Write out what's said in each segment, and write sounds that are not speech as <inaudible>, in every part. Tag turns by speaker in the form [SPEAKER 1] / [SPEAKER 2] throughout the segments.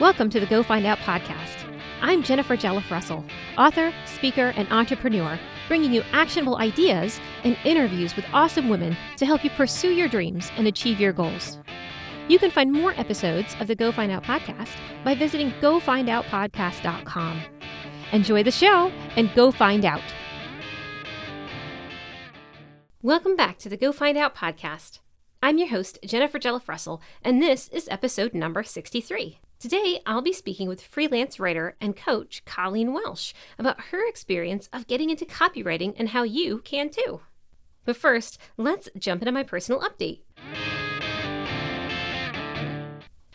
[SPEAKER 1] Welcome to the Go Find Out podcast. I'm Jennifer Jelliff Russell, author, speaker, and entrepreneur, bringing you actionable ideas and interviews with awesome women to help you pursue your dreams and achieve your goals. You can find more episodes of the Go Find Out podcast by visiting gofindoutpodcast.com. Enjoy the show and go find out. Welcome back to the Go Find Out podcast. I'm your host, Jennifer Jelliff Russell, and this is episode number 63. Today, I'll be speaking with freelance writer and coach Colleen Welsch about her experience of getting into copywriting and how you can too. But first, let's jump into my personal update.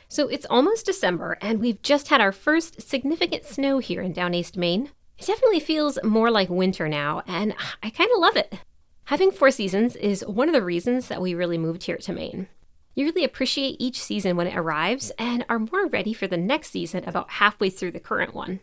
[SPEAKER 1] So it's almost December, and we've just had our first significant snow here in Down East Maine. It definitely feels more like winter now, and I kind of love it. Having four seasons is one of the reasons that we really moved here to Maine. You really appreciate each season when it arrives and are more ready for the next season about halfway through the current one.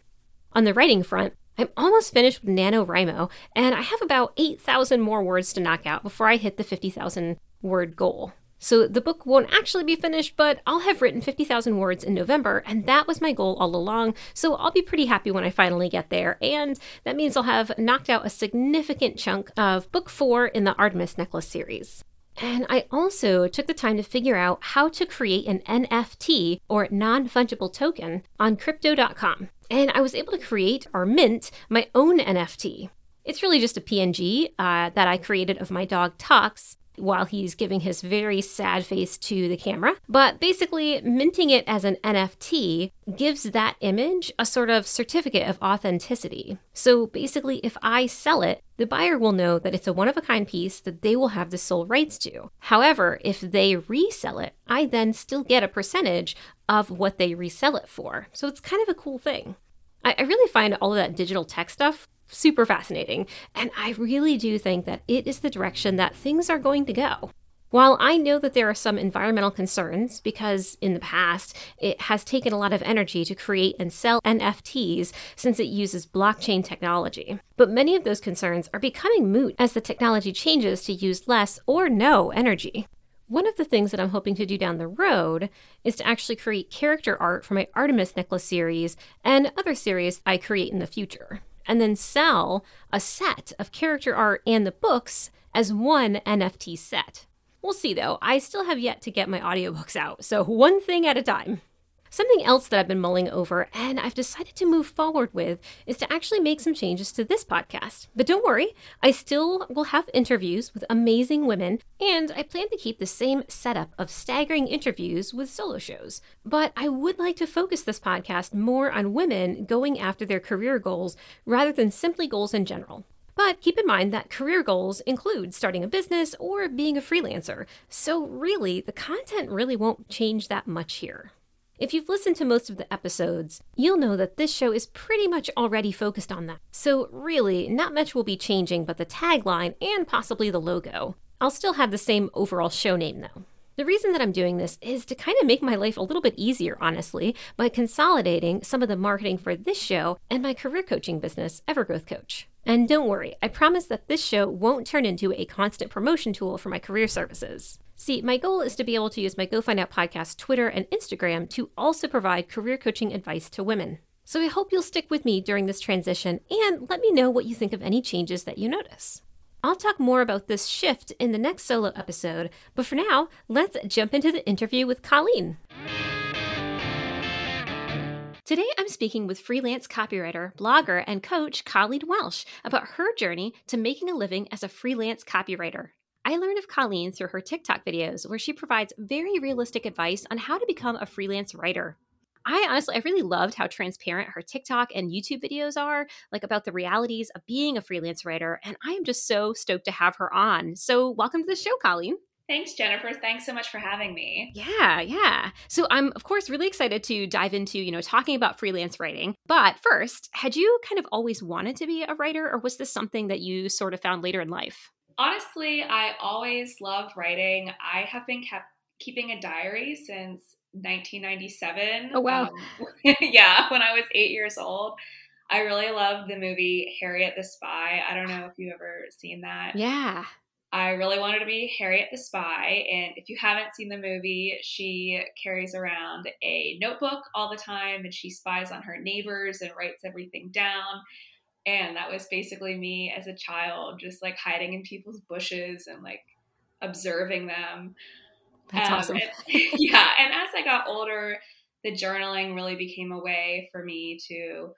[SPEAKER 1] On the writing front, I'm almost finished with NaNoWriMo, and I have about 8,000 more words to knock out before I hit the 50,000 word goal. So the book won't actually be finished, but I'll have written 50,000 words in November, and that was my goal all along. So I'll be pretty happy when I finally get there, and that means I'll have knocked out a significant chunk of book four in the Artemis Necklace series. And I also took the time to figure out how to create an NFT or non fungible token on crypto.com. And I was able to create or mint my own NFT. It's really just a PNG uh, that I created of my dog Tux, while he's giving his very sad face to the camera. But basically, minting it as an NFT gives that image a sort of certificate of authenticity. So basically, if I sell it, the buyer will know that it's a one of a kind piece that they will have the sole rights to. However, if they resell it, I then still get a percentage of what they resell it for. So it's kind of a cool thing. I, really find all of that digital tech stuff super fascinating. And I really do think that it is the direction that things are going to go. While I know that there are some environmental concerns because in the past it has taken a lot of energy to create and sell NFTs since it uses blockchain technology, but many of those concerns are becoming moot as the technology changes to use less or no energy. One of the things that I'm hoping to do down the road is to actually create character art for my Artemis necklace series and other series I create in the future and then sell a set of character art and the books as one NFT set. We'll see though, I still have yet to get my audiobooks out, so one thing at a time. Something else that I've been mulling over and I've decided to move forward with is to actually make some changes to this podcast. But don't worry, I still will have interviews with amazing women and I plan to keep the same setup of staggering interviews with solo shows. But I would like to focus this podcast more on women going after their career goals rather than simply goals in general. But keep in mind that career goals include starting a business or being a freelancer. So, really, the content really won't change that much here. If you've listened to most of the episodes, you'll know that this show is pretty much already focused on that. So, really, not much will be changing but the tagline and possibly the logo. I'll still have the same overall show name though. The reason that I'm doing this is to kind of make my life a little bit easier, honestly, by consolidating some of the marketing for this show and my career coaching business, Evergrowth Coach. And don't worry, I promise that this show won't turn into a constant promotion tool for my career services. See, my goal is to be able to use my Go Find Out podcast, Twitter, and Instagram to also provide career coaching advice to women. So I hope you'll stick with me during this transition and let me know what you think of any changes that you notice. I'll talk more about this shift in the next solo episode, but for now, let's jump into the interview with Colleen. Today, I'm speaking with freelance copywriter, blogger, and coach Colleen Welsch about her journey to making a living as a freelance copywriter. I learned of Colleen through her TikTok videos, where she provides very realistic advice on how to become a freelance writer. I honestly, I really loved how transparent her TikTok and YouTube videos are, like about the realities of being a freelance writer. And I am just so stoked to have her on. So, welcome to the show, Colleen.
[SPEAKER 2] Thanks, Jennifer. Thanks so much for having me.
[SPEAKER 1] Yeah, yeah. So I'm of course really excited to dive into, you know, talking about freelance writing. But first, had you kind of always wanted to be a writer or was this something that you sort of found later in life?
[SPEAKER 2] Honestly, I always loved writing. I have been kept keeping a diary since 1997.
[SPEAKER 1] Oh wow.
[SPEAKER 2] Um, <laughs> yeah, when I was 8 years old. I really love the movie Harriet the Spy. I don't know if you've ever seen that.
[SPEAKER 1] Yeah.
[SPEAKER 2] I really wanted to be Harriet the Spy. And if you haven't seen the movie, she carries around a notebook all the time and she spies on her neighbors and writes everything down. And that was basically me as a child, just like hiding in people's bushes and like observing them.
[SPEAKER 1] That's um, awesome.
[SPEAKER 2] And, <laughs> yeah. And as I got older, the journaling really became a way for me to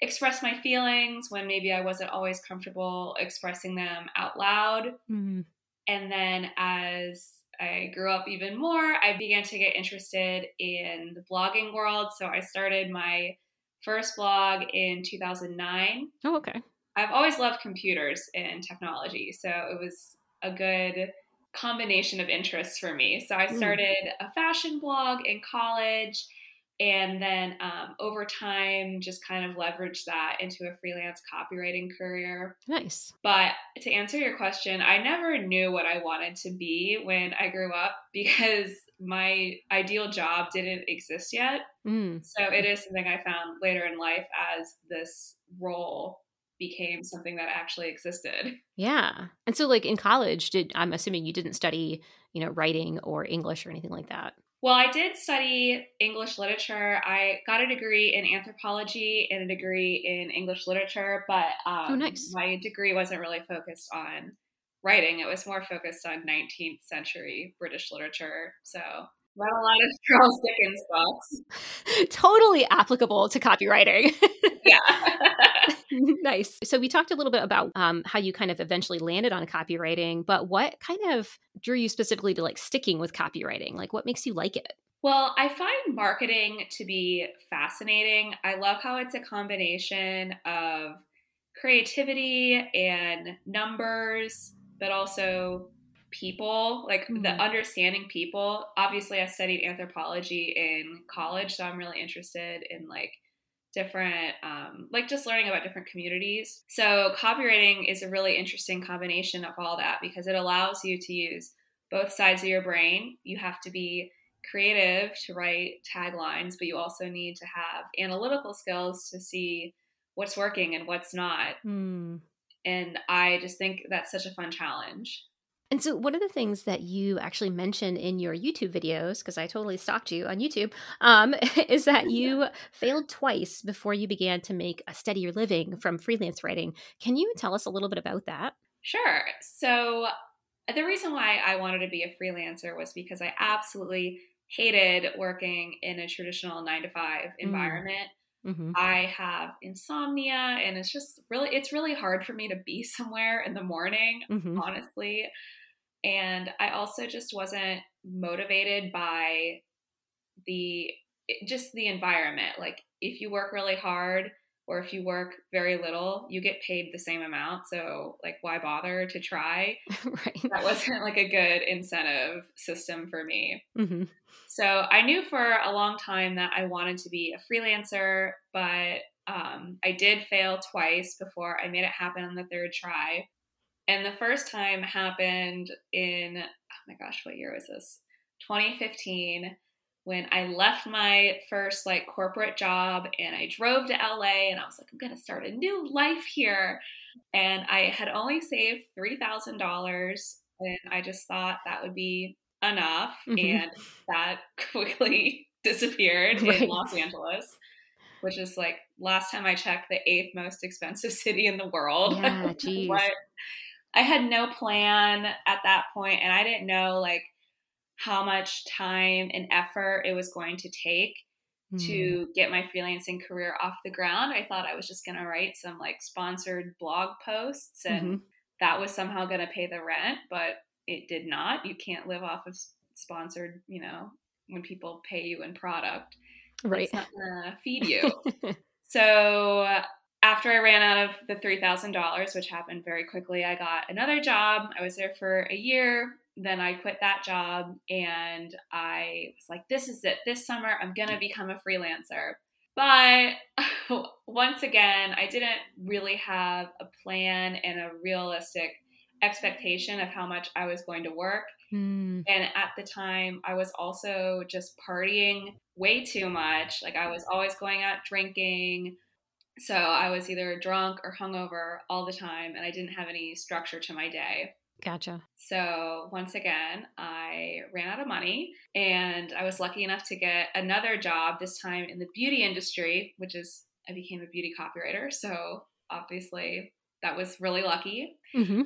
[SPEAKER 2] express my feelings when maybe I wasn't always comfortable expressing them out loud. Mm-hmm. And then as I grew up even more, I began to get interested in the blogging world. So I started my first blog in 2009.
[SPEAKER 1] Oh, okay.
[SPEAKER 2] I've always loved computers and technology. So it was a good combination of interests for me. So I mm. started mm. a fashion blog in college and then um, over time just kind of leveraged that into a freelance copywriting career
[SPEAKER 1] nice
[SPEAKER 2] but to answer your question i never knew what i wanted to be when i grew up <laughs> because my ideal job didn't exist yet mm. so it is something i found later in life as this role became something that actually existed
[SPEAKER 1] yeah and so like in college did i'm assuming you didn't study you know writing or english or anything like that
[SPEAKER 2] well, I did study English literature. I got a degree in anthropology and a degree in English literature, but
[SPEAKER 1] oh, um, oh, nice.
[SPEAKER 2] my degree wasn't really focused on writing. It was more focused on 19th century British literature. So read a lot of Charles Dickens books. <laughs>
[SPEAKER 1] totally applicable to copywriting. <laughs>
[SPEAKER 2] yeah. <laughs>
[SPEAKER 1] nice. So we talked a little bit about um, how you kind of eventually landed on copywriting, but what kind of drew you specifically to like sticking with copywriting? Like, what makes you like it?
[SPEAKER 2] Well, I find marketing to be fascinating. I love how it's a combination of creativity and numbers, but also people, like mm-hmm. the understanding people. Obviously, I studied anthropology in college, so I'm really interested in like different um, like just learning about different communities so copywriting is a really interesting combination of all that because it allows you to use both sides of your brain you have to be creative to write taglines but you also need to have analytical skills to see what's working and what's not mm. And i just think that's such a fun challenge
[SPEAKER 1] and so, one of the things that you actually mentioned in your YouTube videos, because I totally stalked you on YouTube, um, <laughs> is that you failed twice before you began to make a steadier living from freelance writing. Can you tell us a little bit about that?
[SPEAKER 2] Sure. So, the reason why I wanted to be a freelancer was because I absolutely hated working in a traditional nine to five mm. Mm-hmm. I have insomnia and it's just really it's really hard for me to be <laughs> somewhere in the morning, mm-hmm. honestly. And I also just wasn't motivated by the just the environment. Like if you work really hard or if you work very little, you get paid the same amount. So like why bother to try? <laughs> right. That wasn't like a good incentive system for me. Mm-hmm. So I knew for a long time that I wanted to be a freelancer, but um, I did fail twice before I made it happen on the third try. And the first time happened in, oh my gosh, what year was this? 2015 when I left my first like corporate job and I drove to LA and I was like, I'm gonna start a new life here. And I had only saved $3,000 and I just thought that would be enough. Mm-hmm. And that <laughs> quickly disappeared right. in Los Angeles, which is like last time I checked, the eighth most expensive <laughs> city in the world.
[SPEAKER 1] Yeah, <laughs> geez.
[SPEAKER 2] I had no plan at that point, and I didn't know like how much time and effort it was going to take mm. to get my freelancing career off the ground. I thought I was just going to write some like sponsored blog posts and mm-hmm. that was somehow going to pay the rent, but it did not. You can't live off of sponsored, you know, when people pay you in product.
[SPEAKER 1] Right.
[SPEAKER 2] It's not going to feed you. <laughs> so after I ran out of the $3,000, which happened very quickly, I got another job. I was there for a year. Then I quit that job and I was like, this is it. This summer, I'm going to become a freelancer. But <laughs> once again, I didn't really have a plan and a realistic expectation of how much I was going to work. Mm. And at the time, I was also just partying way too much. Like, I was always going out drinking. So I was either drunk or hungover all the time, and I didn't have any structure to my day.
[SPEAKER 1] Gotcha.
[SPEAKER 2] So, once again, I ran out of money and I was lucky enough to get another job, this time in the beauty industry, which is, I became a beauty copywriter. So, obviously, that was really lucky. Mm-hmm.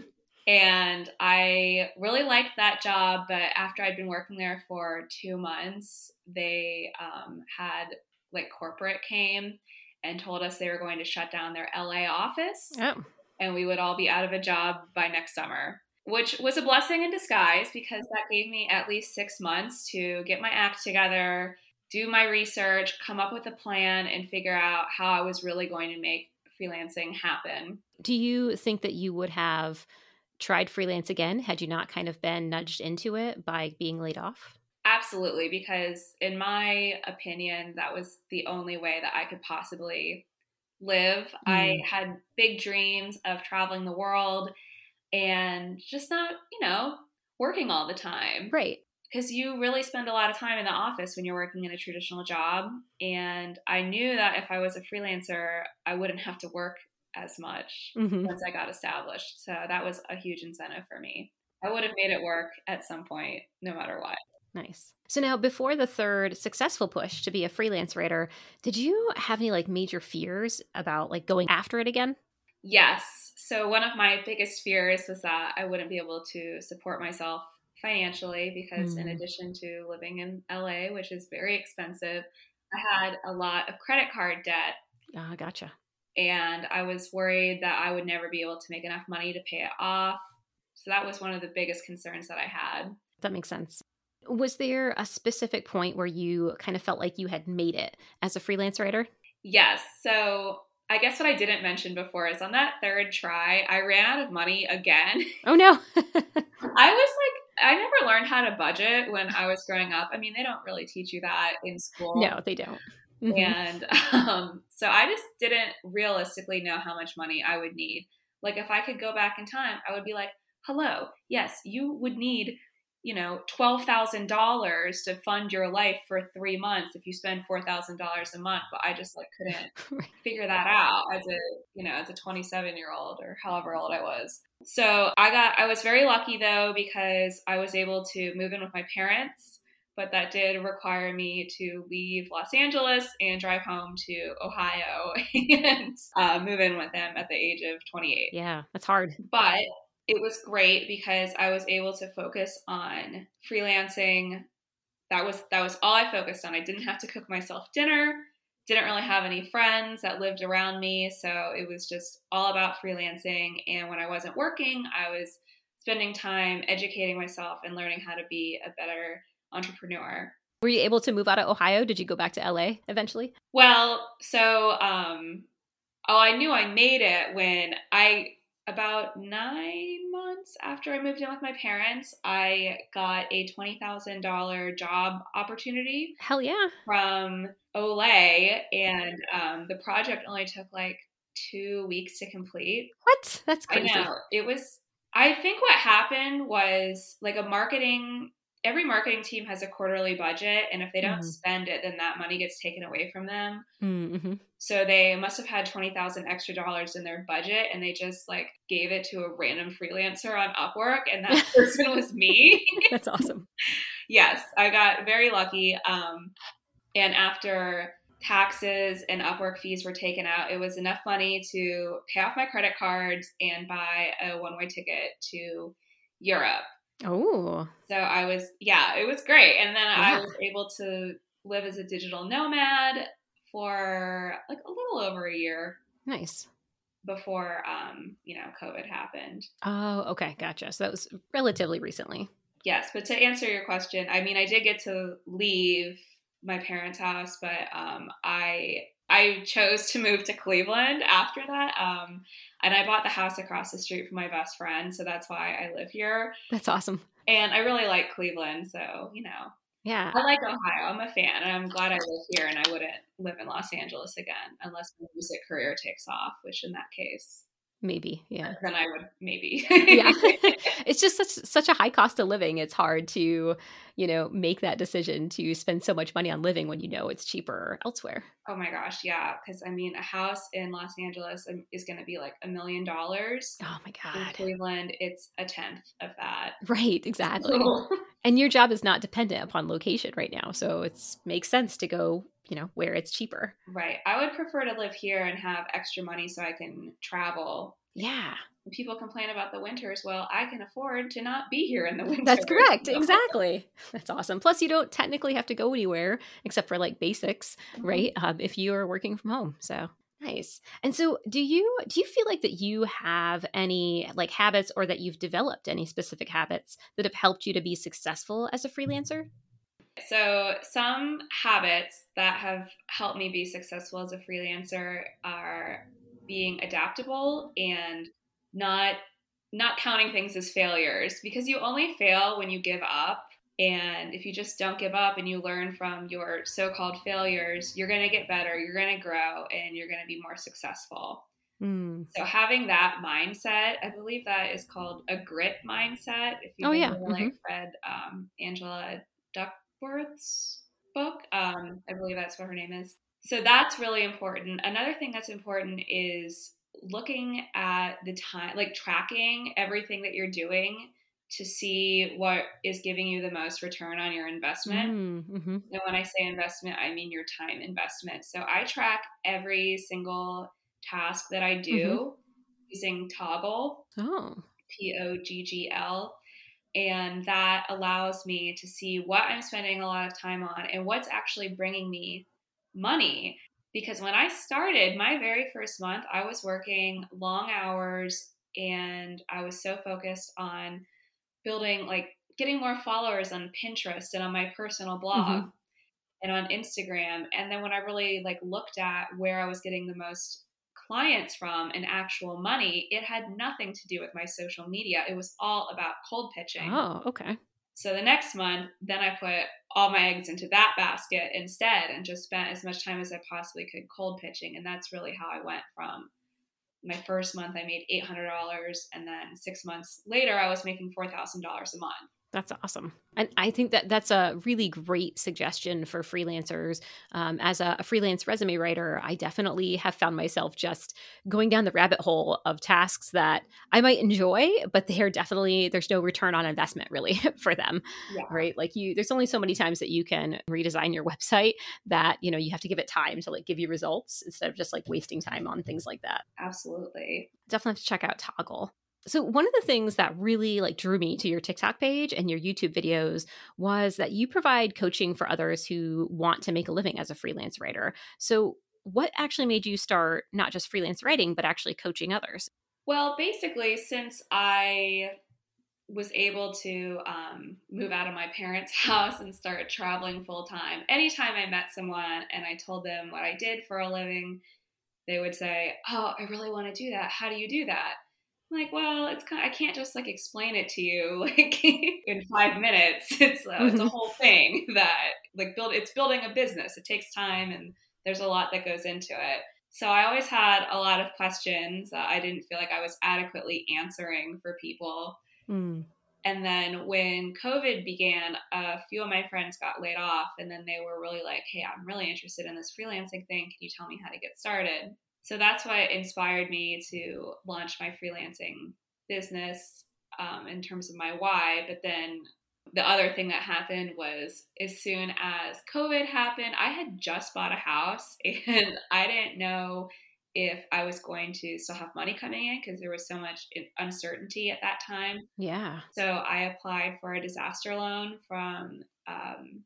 [SPEAKER 2] And I really liked that job. But after I'd been working there for two months, they um, had like corporate came and told us they were going to shut down their LA office. Oh. And we would all be out of a job by next summer, which was a blessing in disguise because that gave me at least six months to get my act together, do my research, come up with a plan, and figure out how I was really going to make freelancing happen.
[SPEAKER 1] Do you think that you would have tried freelance again had you not kind of been nudged into it by being laid off?
[SPEAKER 2] Absolutely, because in my opinion, that was the only way that I could possibly live. Mm. I had big dreams of traveling the world and just not, you know, working all the time.
[SPEAKER 1] Right.
[SPEAKER 2] Because you really spend a lot of time in the office when you're working in a traditional job. And I knew that if I was a freelancer, I wouldn't have to work as much mm-hmm. once I got established. So that was a huge incentive for me. I would have made it work at some point, no matter what.
[SPEAKER 1] Nice. So now before the third successful push to be a freelance writer, did you have any like major fears about like going after it again?
[SPEAKER 2] Yes. So one of my biggest fears was that I wouldn't be able to support myself financially because mm. in addition to living in LA, which is very expensive, I had a lot of credit card debt.
[SPEAKER 1] Ah, uh, gotcha.
[SPEAKER 2] And I was worried that I would never be able to make enough money to pay it off. So that was one of the biggest concerns that I had.
[SPEAKER 1] That makes sense. Was there a specific point where you kind of felt like you had made it as a freelance writer?
[SPEAKER 2] Yes. So I guess what I didn't mention before is on that third try, I ran out of money again. <laughs>
[SPEAKER 1] Oh no.
[SPEAKER 2] I was like, I never learned how to budget when I was growing up. I mean, they don't really teach you that in school.
[SPEAKER 1] No, they don't.
[SPEAKER 2] Mm-hmm. And um, so I just didn't realistically know how much money I would need. Like, if I could go back in time, I would be like, hello, yes, you would need you know, $12,000 to fund your life for three months if you spend $4,000 a month. But I just like couldn't <laughs> figure that out as a, you know, as a 27 year old or however old I was. So I got, I was very lucky though, because I was able to move in with my parents. But that did require me to leave Los Angeles and drive home to Ohio <laughs> and uh, move in with them at the age of 28.
[SPEAKER 1] Yeah, that's hard.
[SPEAKER 2] But it was great because I was able to focus on freelancing. That was that was all I focused on. I didn't have to cook myself dinner. Didn't really have any friends that lived around me, so it was just all about freelancing. And when I wasn't working, I was spending time educating myself and learning how to be a better entrepreneur.
[SPEAKER 1] Were you able to move out of Ohio? Did you go back to LA eventually?
[SPEAKER 2] Well, so um, oh, I knew I made it when I about nine months after I moved in with my parents, I got a $20,000 job opportunity.
[SPEAKER 1] Hell yeah.
[SPEAKER 2] From Olay. And um, the project only took like two weeks to complete.
[SPEAKER 1] What? That's crazy.
[SPEAKER 2] I know. It was, I think what happened was like a marketing every marketing team has a quarterly budget and if they don't mm-hmm. spend it then that money gets taken away from them mm-hmm. so they must have had 20000 extra dollars in their budget and they just like gave it to a random freelancer on upwork and that <laughs> person was me <laughs>
[SPEAKER 1] that's awesome
[SPEAKER 2] yes i got very lucky um, and after taxes and upwork fees were taken out it was enough money to pay off my credit cards and buy a one-way ticket to europe
[SPEAKER 1] Oh.
[SPEAKER 2] So I was, yeah, it was great. And then yeah. I was able to live as a digital nomad for like a little over a year.
[SPEAKER 1] Nice.
[SPEAKER 2] Before, um, you know, COVID happened.
[SPEAKER 1] Oh, okay. Gotcha. So that was relatively recently.
[SPEAKER 2] Yes. But to answer your question, I mean, I did get to leave my parents' house, but um, I I chose to move to Cleveland after that. Um, and I bought the house across the street from my best friend, so that's why I live here.
[SPEAKER 1] That's awesome.
[SPEAKER 2] And I really like Cleveland, so you know.
[SPEAKER 1] Yeah.
[SPEAKER 2] I like Ohio. I'm a fan, and I'm glad I live here, and I wouldn't live in Los Angeles again unless my music career takes off, which in that case.
[SPEAKER 1] Maybe yeah.
[SPEAKER 2] Then i would maybe.
[SPEAKER 1] Yeah. <laughs> <laughs> It's just such such a high cost of living. It's hard to you know make that decision to spend so much money on living when you know it's cheaper elsewhere.
[SPEAKER 2] Oh my gosh yeah because i mean a house in los angeles um, is going to be like a million dollars.
[SPEAKER 1] Oh my god.
[SPEAKER 2] In cleveland it's a tenth of that.
[SPEAKER 1] Right exactly. And your job is not dependent upon location right now so it makes sense to go you know where it's cheaper.
[SPEAKER 2] Right. I would prefer to live here and have extra money so i can travel.
[SPEAKER 1] Yeah.
[SPEAKER 2] People complain about the winters. Well i can afford to not be here in the <laughs> winter.
[SPEAKER 1] that's correct <laughs> exactly. That's awesome. Plus you don't technically have to go anywhere except for like basics mm-hmm. right um, if you are working from home. So nice. And so do you do you feel like that you have any like habits or that you've developed any specific habits that have helped you to be successful as a freelancer
[SPEAKER 2] so, some habits that have helped me be successful as a freelancer are being adaptable and not not counting things as failures because you only fail when you give up and if you just don't give up and you learn from your so-called failures you're going to get better you're going to grow and you're going to be more successful mm. so having that mindset i believe that is called a grit mindset if you
[SPEAKER 1] oh, yeah.
[SPEAKER 2] like mm-hmm. read um, angela duck Worth's book. Um, I believe that's what her name is. So that's really important. Another thing that's important is looking at the time, like tracking everything that you're doing to see what is giving you the most return on your investment. Mm, mm-hmm. And when I say investment, I mean your time investment. So I track every single task that I do mm-hmm. using Toggl.
[SPEAKER 1] Oh.
[SPEAKER 2] T O G G L. And that allows me to see what I'm spending a lot of time on and what's actually bringing me money. Because when I started my very first month, I was working long hours and I was so focused on building, like, getting more followers on Pinterest and on my personal blog. Mm-hmm. And on Instagram. And then when I really like looked at where I was getting the most clients from and actual money, it had nothing to do with my social media. It was all about cold pitching.
[SPEAKER 1] Oh, okay.
[SPEAKER 2] So the next month, then I put all my eggs into that basket instead and just spent as much time as I possibly could cold pitching. And that's really how I went from my first month, I made $800. And then six months later, I was making $4,000 a month.
[SPEAKER 1] That's awesome. And I think that that's a really great suggestion for freelancers. Um, as a, a, freelance resume writer, I definitely have found myself just going down the rabbit hole of tasks that I might enjoy, but they are definitely, there's no return on investment really <laughs> for them, yeah. right? Like you, there's only so many times that you can redesign your website that, you know, you have to give it time to like give you results instead of just like wasting time on things like that.
[SPEAKER 2] Absolutely.
[SPEAKER 1] Definitely have to check out Toggl. So one of the things that really like drew me to your TikTok page and your YouTube videos was that you provide coaching for others who want to make a living as a freelance writer. So what actually made you start not just freelance writing but actually coaching others?
[SPEAKER 2] Well, basically since I was able to um, move out of my parents' <laughs> house and start traveling full time. Anytime I met someone and I told them what I did for a living, they would say, "Oh, I really want to do that. How do you do that?" Like, well, it's kind of, I can't just like explain it to you <laughs> like in five minutes. It's uh, it's a mm-hmm. whole thing <laughs> that like build. It's building a business. It takes time, and there's a lot that goes into it. So I always had a lot of questions that I didn't feel like I was adequately answering for people. Mm. And then when COVID began, a few of my friends got laid off, and then they were really like, "Hey, I'm really interested in this freelancing thing. Can you tell me how to get started?" So that's what inspired me to launch my freelancing business um, in terms of my why. But then the other thing that happened was as soon as COVID happened, I had just bought a house <laughs> and I didn't know if I was going to still have money coming in because there was so much uncertainty at that time.
[SPEAKER 1] Yeah.
[SPEAKER 2] So I applied for a disaster loan from um,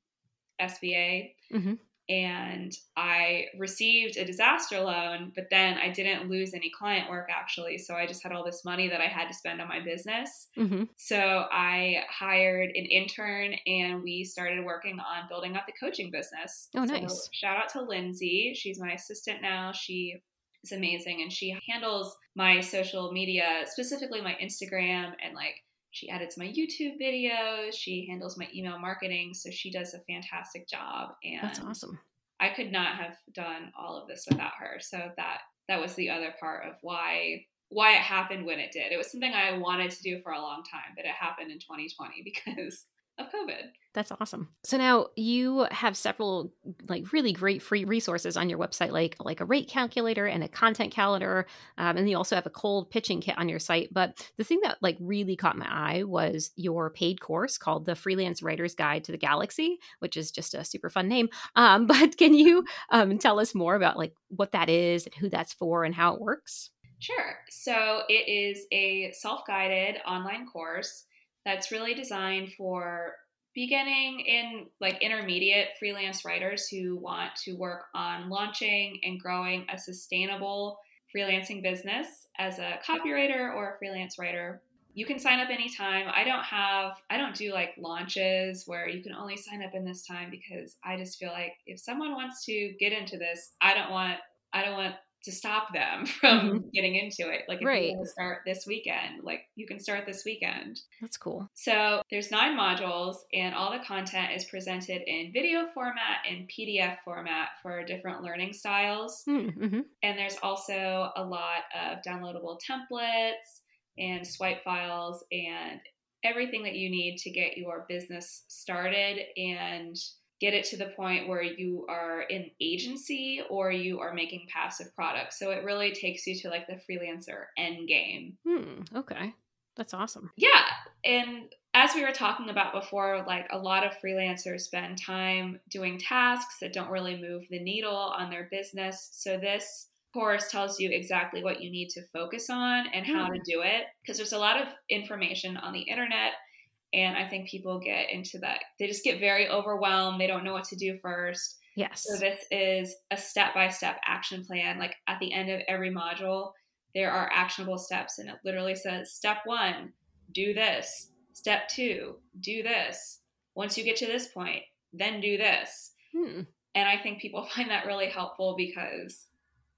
[SPEAKER 2] SBA. Mm-hmm and I received a disaster loan, but then I didn't lose any client work actually. So I just had all this money that I had to spend on my business. Mm-hmm. So I hired an intern and we started working on building up the coaching business.
[SPEAKER 1] Oh, nice. So
[SPEAKER 2] shout out to Lindsay. She's my assistant now. She is amazing and she handles my social media, specifically my Instagram and like she edits my YouTube videos. She handles my email marketing. So she does a fantastic job. And
[SPEAKER 1] that's awesome.
[SPEAKER 2] I could not have done all of this without her. So that that was the other part of why why it happened when it did. It was something I wanted to do for a long time, but it happened in 2020 <laughs> because of COVID.
[SPEAKER 1] That's awesome. So now you have several like really great free resources on your website, like like a rate calculator and a content calendar, um, and you also have a cold pitching kit on your site. But the thing that like really caught my eye was your paid course called the Freelance Writer's Guide to the Galaxy, which is just a super fun name. <laughs> Um, but can you um, tell us more about like what that is and who that's for and how it works?
[SPEAKER 2] Sure. So it is a self guided online course that's really designed for beginning in like intermediate freelance writers who want to work on launching and growing a sustainable freelancing business as a copywriter or a freelance writer. You can sign up anytime. I don't have i don't do like launches where you can only sign up in this time because i just feel like if someone wants to get into this i don't want i don't want to stop them <laughs> from mm-hmm. getting into it. Like if right. you want to start this weekend, like you can start this weekend.
[SPEAKER 1] That's cool.
[SPEAKER 2] So there's nine modules and all the content is presented in video format and PDF format for different learning styles. Hmm, mm-hmm. And there's also a lot of downloadable templates and swipe files and everything that you need to get your business started and get it to the point where you are in agency or you are making passive products. So it really takes you to like the freelancer end game.
[SPEAKER 1] Hmm, okay. That's awesome.
[SPEAKER 2] Yeah. And as we were talking about before, like a lot of freelancers spend time doing tasks that don't really move the needle on their business. So this course tells you exactly what you need to focus on and how to hmm. do it because there's a lot of information on the internet and I think people get into that. They just get very overwhelmed. They don't know what to do first.
[SPEAKER 1] Yes.
[SPEAKER 2] So this is a step by step action plan. Like at the end of every module, there are actionable steps, and it literally says step one, do this. Step two, do this. Once you get to this point, then do this. Hmm. And I think people <laughs> find that really helpful because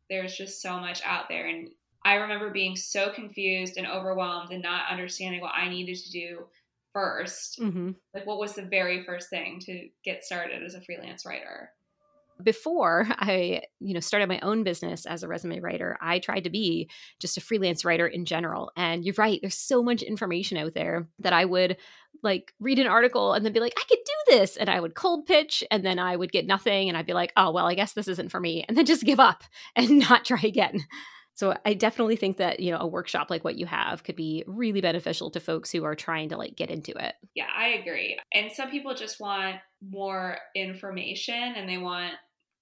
[SPEAKER 2] there's just so much out there. And I remember being so confused and overwhelmed and not understanding what I needed to do 1st mm-hmm. Like, what was the very first thing to get started as a freelance writer?
[SPEAKER 1] before <laughs> i you know started my own business as a resume writer i tried to be just a freelance writer in general and you're right there's so much information out there that i would like read an article and then be like i could do this and i would cold pitch and then i would get nothing and i'd be like oh well i guess this isn't for me and then just give up <laughs> and not try again so I definitely think that, you know, a workshop like what you have could be really beneficial to folks who are trying to like get into it.
[SPEAKER 2] Yeah, I agree. And some people just want more information and they want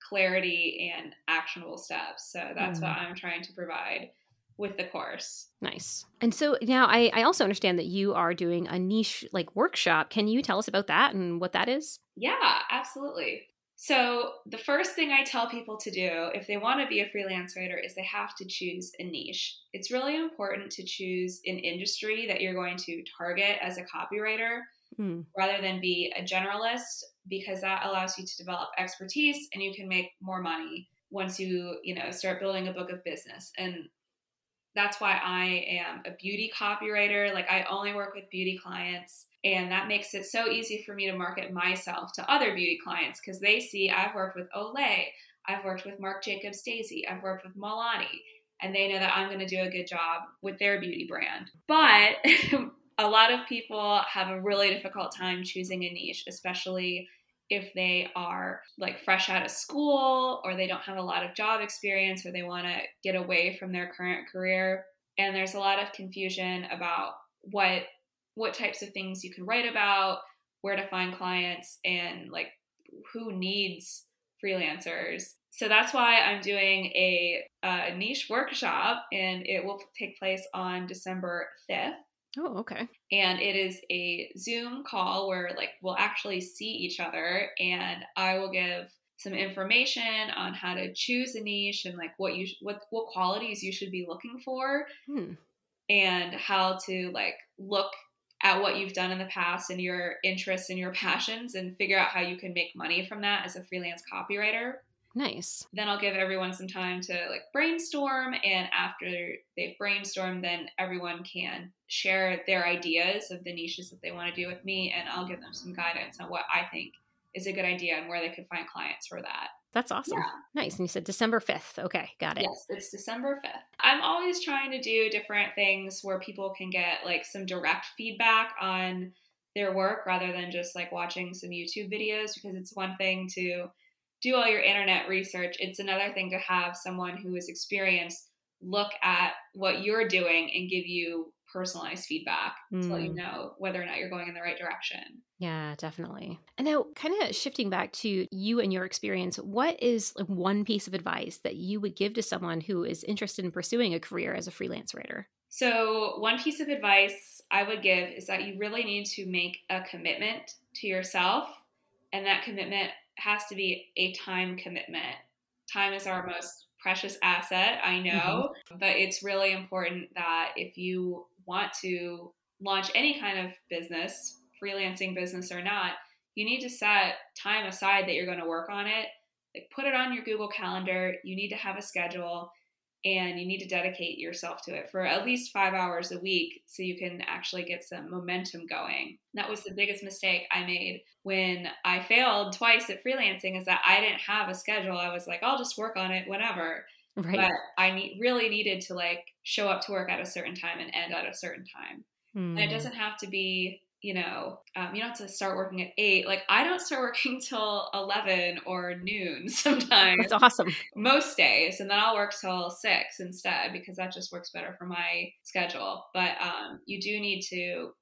[SPEAKER 2] clarity and actionable steps. So that's mm. what I'm trying to provide with the course.
[SPEAKER 1] Nice. And so now I, I also understand that you are doing a niche like workshop. Can you tell us about that and what that is?
[SPEAKER 2] Yeah, absolutely. So, the first thing I tell people to do if they want to be a freelance writer is they have to choose a niche. It's really important to choose an industry that you're going to target as a copywriter mm. rather than be a generalist because that allows you to develop expertise and you can make more money once you, you know, start building a book of business. And that's why I am a beauty copywriter. Like I only work with beauty clients and that makes it so easy for me to market myself to other beauty clients because they see I've worked with Olay, I've worked with Marc Jacobs Daisy, I've worked with Milani, and they know that I'm going to do a good job with their beauty brand. But <laughs> a lot of people have a really difficult time choosing a niche, especially if they are like fresh out of school or they don't have a lot of job experience or they want to get away from their current career. And there's a lot of confusion about what what types of things you can write about, where to find clients, and like who needs freelancers. So that's why I'm doing a, a niche workshop, and it will take place on December 5th.
[SPEAKER 1] Oh, okay.
[SPEAKER 2] And it is a Zoom call where like we'll actually see each other and I will give some information on how to choose a niche and like what you what what qualities you should be looking for hmm. and how to like look at what you've done in the past and your interests and your <laughs> passions and figure out how you can make money from that as a freelance copywriter.
[SPEAKER 1] Nice.
[SPEAKER 2] Then I'll give everyone some time to like brainstorm and after they've brainstormed then everyone can share their ideas of the niches that they want to do with me and I'll give them some guidance on what I think is a good idea and where they could find clients for that.
[SPEAKER 1] That's awesome. Yeah. Nice. And you said December 5th. Okay, got it.
[SPEAKER 2] Yes, it's December 5th. I'm always trying to do different things where people can get like some direct feedback on their work rather than just like watching some YouTube videos because it's one thing to do all your internet research, it's another thing to have someone who is experienced look at what you're doing and give you personalized feedback mm. to let you know whether or not you're going in the right direction.
[SPEAKER 1] Yeah, definitely. And now, kind of shifting back to you and your experience, what is like one piece of advice that you would give to someone who is interested in pursuing a career as a freelance writer?
[SPEAKER 2] So, one piece of advice I would give is that you really need to make a commitment to yourself, and that commitment has to be a time commitment. Time is our most precious asset, I know, mm-hmm. but it's really important that if you want to launch any kind of business, freelancing business or not, you need to set time aside that you're going to work on it. Like put it on your Google Calendar. You need to have a schedule and you need to dedicate yourself to it for at least five hours a week so you can actually get some momentum going. That was the biggest mistake I made when I failed twice at freelancing is that I didn't have a schedule. I was like, I'll just work on it whenever. Right. But I need, really needed to like show up to work at a certain time and end at a certain time. Mm. And it hmm. doesn't have to be, you know, um, you don't have to start working at eight. Like I don't start working <laughs> till 11 or noon <laughs> sometimes.
[SPEAKER 1] That's awesome.
[SPEAKER 2] Most days. And then I'll work till six instead because that just works better for my schedule. But um, you do need to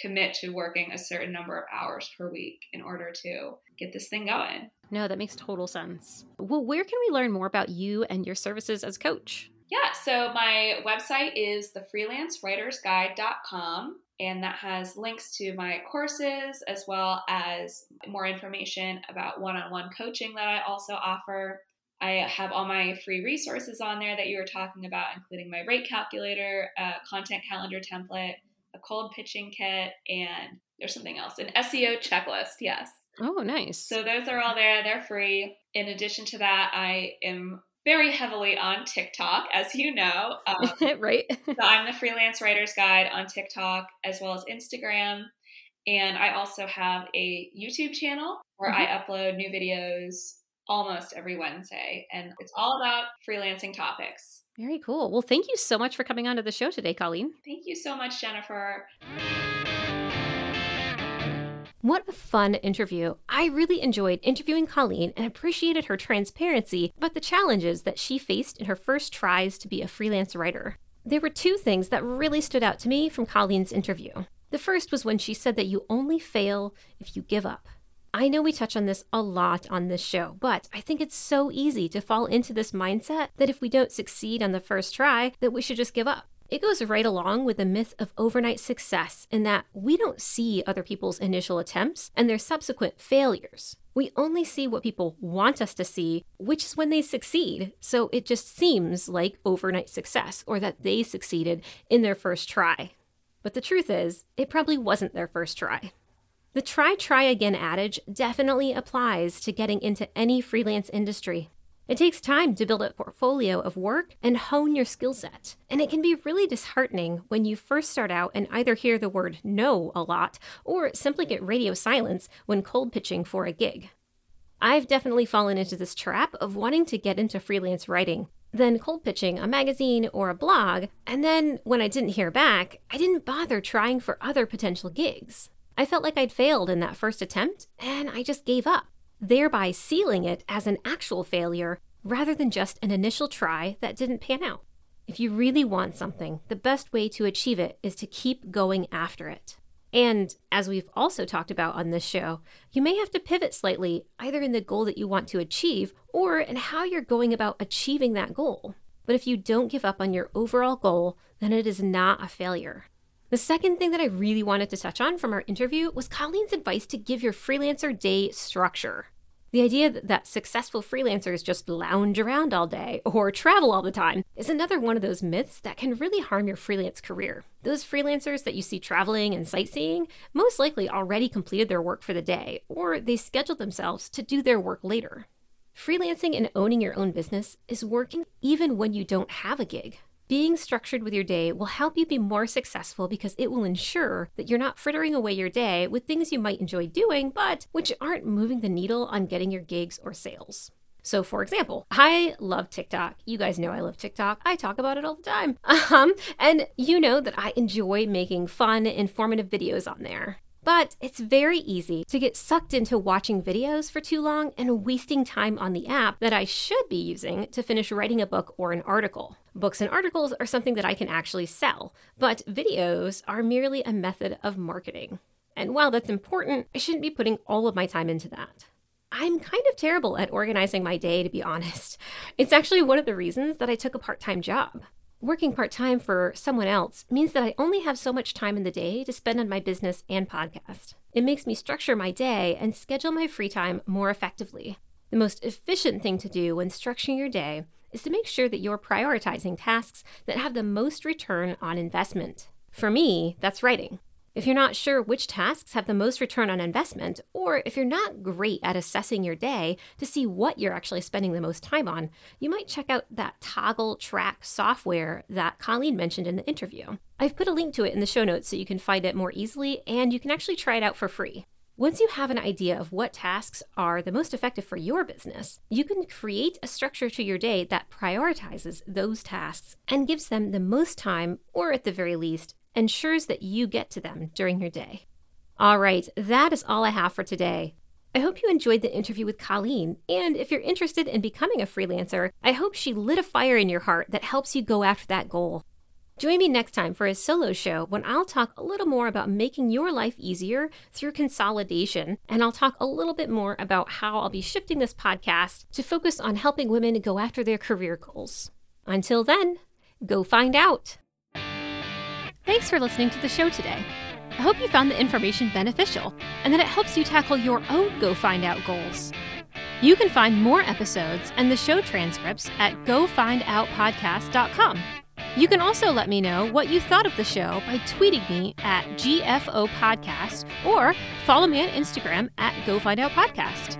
[SPEAKER 2] commit to working a certain number of hours per week in order to get this thing going.
[SPEAKER 1] No, that makes total sense. Well, where can we learn more about you and your services as coach?
[SPEAKER 2] Yeah, so my website is thefreelancewritersguide.com, and that has links to my courses as well as more information about one on one coaching that I also offer. I have all my free resources on there that you were talking about, including my rate calculator, a content calendar template, a cold pitching kit, and there's something else an SEO checklist. Yes.
[SPEAKER 1] Oh, nice.
[SPEAKER 2] So those are all there. They're free. In addition to that, I am very heavily on TikTok, as you know. <laughs>
[SPEAKER 1] Um, right.
[SPEAKER 2] so I'm the Freelance Writer's Guide on TikTok as well as Instagram. And I also have a YouTube channel where mm-hmm. I upload new videos almost every Wednesday. And it's all about freelancing topics.
[SPEAKER 1] Very cool. Well, thank you so much for coming on to the show today, Colleen.
[SPEAKER 2] Thank you so much, Jennifer.
[SPEAKER 1] What a fun interview. I really enjoyed interviewing Colleen and appreciated her transparency about the challenges that she faced in her first tries to be a freelance writer. There were two things that really stood out to me from Colleen's interview. The first was when she said that you only fail if you give up. I know we touch on this a lot on this show, but I think it's so easy to fall into this mindset that if we don't succeed on the first try, that we should just give up. It goes right along with the myth of overnight success in that we don't see other people's initial attempts and their subsequent failures. We only see what people want us to see, which is when they succeed. So it just seems like overnight success or that they succeeded in their first try. But the truth is, it probably wasn't their first try. The try, try again adage definitely applies to getting into any freelance industry. It takes time to build a portfolio of work and hone your skill set. And it can be really disheartening when you first start out and either hear the word no a lot or simply get radio silence when cold pitching for a gig. I've definitely fallen into this trap of wanting to get into freelance writing, then cold pitching a magazine or a blog, and then when I didn't hear back, I didn't bother trying for other potential gigs. I felt like I'd failed in that first attempt, and I just gave up thereby sealing it as an actual failure rather than just an initial try that didn't pan out. If you really want something, the best way to achieve it is to keep going after it. And as we've also talked about on this show, you may have to pivot slightly either in the goal that you want to achieve or in how you're going about achieving that goal. But if you don't give up on your overall goal, then it is not a failure. The second thing that I really wanted to touch on from our interview was Colleen's advice to give your freelancer day structure. The idea that successful freelancers just lounge around all day or travel all the time is another one of those myths that can really harm your freelance career. Those freelancers that you see traveling and sightseeing most likely already completed their work for the day, or they scheduled themselves to do their work later. Freelancing and owning your own business is working even when you don't have a gig. Being structured with your day will help you be more successful because it will ensure that you're not frittering away your day with things you might enjoy doing, but which aren't moving the needle on getting your gigs or sales. So, for example, I love TikTok. You guys know I love TikTok. I talk about it all the time. <laughs> Um, and you know that I enjoy making fun, informative videos on there. But it's very easy to get sucked into watching videos for too long and wasting time on the app that I should be using to finish writing a book or an article. Books and articles are something that I can actually sell, but videos are merely a method of marketing. And while that's important, I shouldn't be putting all of my time into that. I'm kind of terrible at organizing my day, to be honest. It's actually one of the reasons that I took a part time job. Working part time for someone else means that I only have so much time in the day to spend on my business and podcast. It makes me structure my day and schedule my free time more effectively. The most efficient thing to do when structuring your day is to make sure that you're prioritizing tasks that have the most return on investment. For me, that's writing. If you're not sure which tasks have the most return on investment, or if you're not great at assessing your day to see what you're actually spending the most time on, you might check out that Toggl Track software that Colleen mentioned in the interview. I've put a link to it in the show notes so you can find it more easily, and you can actually try it out for free. Once you have an idea of what tasks are the most effective for your business, you can create a structure to your day that prioritizes those tasks and gives them the most time, or at the very least, ensures that you get to them during your day. All right, that is all I have for today. I hope you enjoyed the interview with Colleen, and if you're interested in becoming a freelancer, I hope she lit a fire in your heart that helps you go after that goal. Join me next time for a solo show when I'll talk a little more about making your life easier through consolidation, and I'll talk a little bit more about how I'll be shifting this podcast to focus on helping women go after their career goals. Until then, go find out. Thanks for listening to the show today. I hope you found the information beneficial and that it helps you tackle your own Go Find Out goals. You can find more episodes and the show transcripts at gofindoutpodcast.com. You can also let me know what you thought of the show by tweeting me at GFO Podcast or follow me on Instagram at Go Find Out Podcast.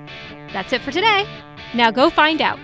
[SPEAKER 1] That's it for today. Now go find out.